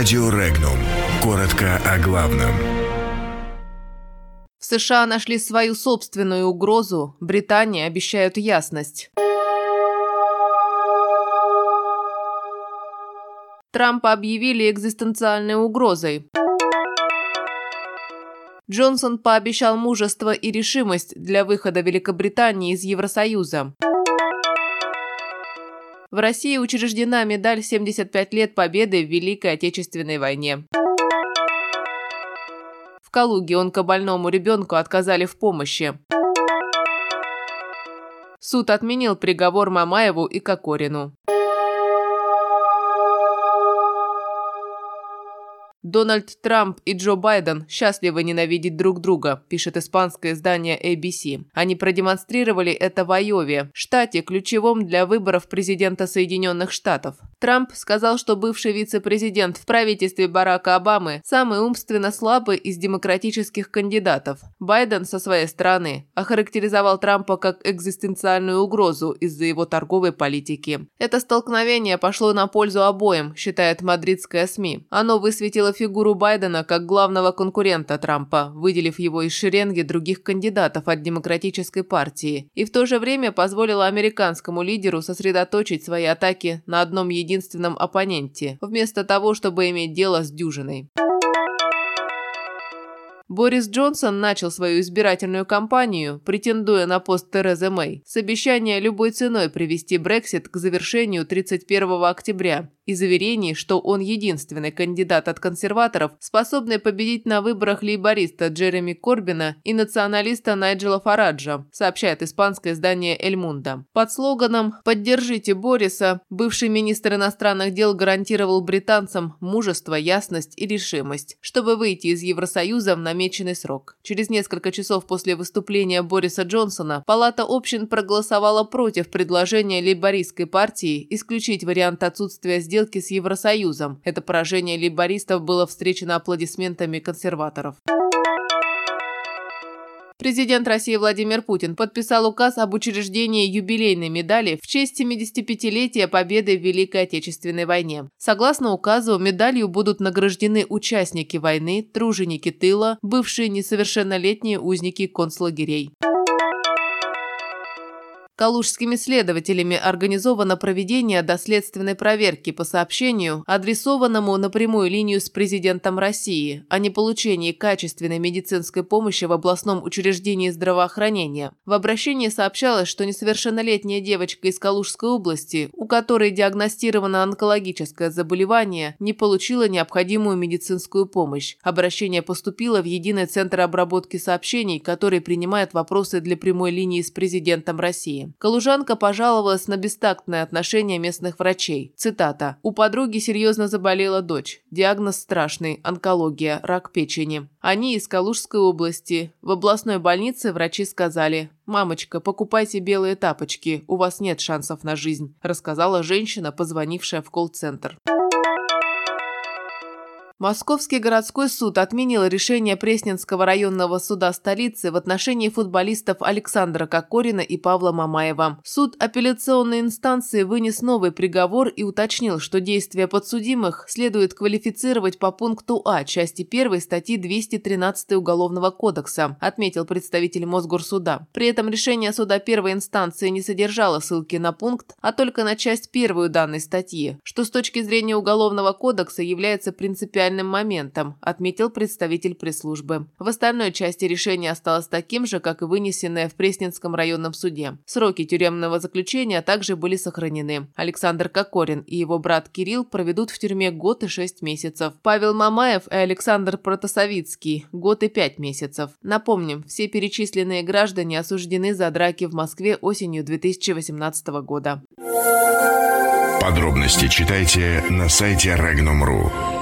Радио Регнум. Коротко о главном. В США нашли свою собственную угрозу. Британии обещают ясность. Трампа объявили экзистенциальной угрозой. Джонсон пообещал мужество и решимость для выхода Великобритании из Евросоюза. В России учреждена медаль «75 лет Победы в Великой Отечественной войне». В Калуге онкобольному ребенку отказали в помощи. Суд отменил приговор Мамаеву и Кокорину. Дональд Трамп и Джо Байден счастливы ненавидеть друг друга, пишет испанское издание ABC. Они продемонстрировали это в Айове, штате, ключевом для выборов президента Соединенных Штатов. Трамп сказал, что бывший вице-президент в правительстве Барака Обамы самый умственно слабый из демократических кандидатов. Байден со своей стороны охарактеризовал Трампа как экзистенциальную угрозу из-за его торговой политики. Это столкновение пошло на пользу обоим, считает мадридская СМИ. Оно высветило фигуру Байдена как главного конкурента Трампа, выделив его из шеренги других кандидатов от Демократической партии, и в то же время позволило американскому лидеру сосредоточить свои атаки на одном единственном единственном оппоненте, вместо того, чтобы иметь дело с дюжиной. Борис Джонсон начал свою избирательную кампанию, претендуя на пост Терезы Мэй, с обещания любой ценой привести Брексит к завершению 31 октября и заверений, что он единственный кандидат от консерваторов, способный победить на выборах лейбориста Джереми Корбина и националиста Найджела Фараджа, сообщает испанское издание «Эль Мунда». Под слоганом «Поддержите Бориса» бывший министр иностранных дел гарантировал британцам мужество, ясность и решимость, чтобы выйти из Евросоюза в намеченный срок. Через несколько часов после выступления Бориса Джонсона Палата общин проголосовала против предложения лейбористской партии исключить вариант отсутствия сделки с Евросоюзом. Это поражение лейбористов было встречено аплодисментами консерваторов. Президент России Владимир Путин подписал указ об учреждении юбилейной медали в честь 75-летия победы в Великой Отечественной войне. Согласно указу, медалью будут награждены участники войны, труженики тыла, бывшие несовершеннолетние узники концлагерей. Калужскими следователями организовано проведение доследственной проверки по сообщению, адресованному на прямую линию с президентом России, о неполучении качественной медицинской помощи в областном учреждении здравоохранения. В обращении сообщалось, что несовершеннолетняя девочка из Калужской области, у которой диагностировано онкологическое заболевание, не получила необходимую медицинскую помощь. Обращение поступило в Единый центр обработки сообщений, который принимает вопросы для прямой линии с президентом России. Калужанка пожаловалась на бестактное отношение местных врачей. Цитата. «У подруги серьезно заболела дочь. Диагноз страшный – онкология, рак печени. Они из Калужской области. В областной больнице врачи сказали «Мамочка, покупайте белые тапочки, у вас нет шансов на жизнь», рассказала женщина, позвонившая в колл-центр. Московский городской суд отменил решение Пресненского районного суда столицы в отношении футболистов Александра Кокорина и Павла Мамаева. Суд апелляционной инстанции вынес новый приговор и уточнил, что действия подсудимых следует квалифицировать по пункту А части 1 статьи 213 Уголовного кодекса, отметил представитель Мосгорсуда. При этом решение суда первой инстанции не содержало ссылки на пункт, а только на часть первую данной статьи, что с точки зрения Уголовного кодекса является принципиально принципиальным моментом, отметил представитель пресс-службы. В остальной части решение осталось таким же, как и вынесенное в Пресненском районном суде. Сроки тюремного заключения также были сохранены. Александр Кокорин и его брат Кирилл проведут в тюрьме год и шесть месяцев. Павел Мамаев и Александр Протасовицкий – год и пять месяцев. Напомним, все перечисленные граждане осуждены за драки в Москве осенью 2018 года. Подробности читайте на сайте Regnum.ru.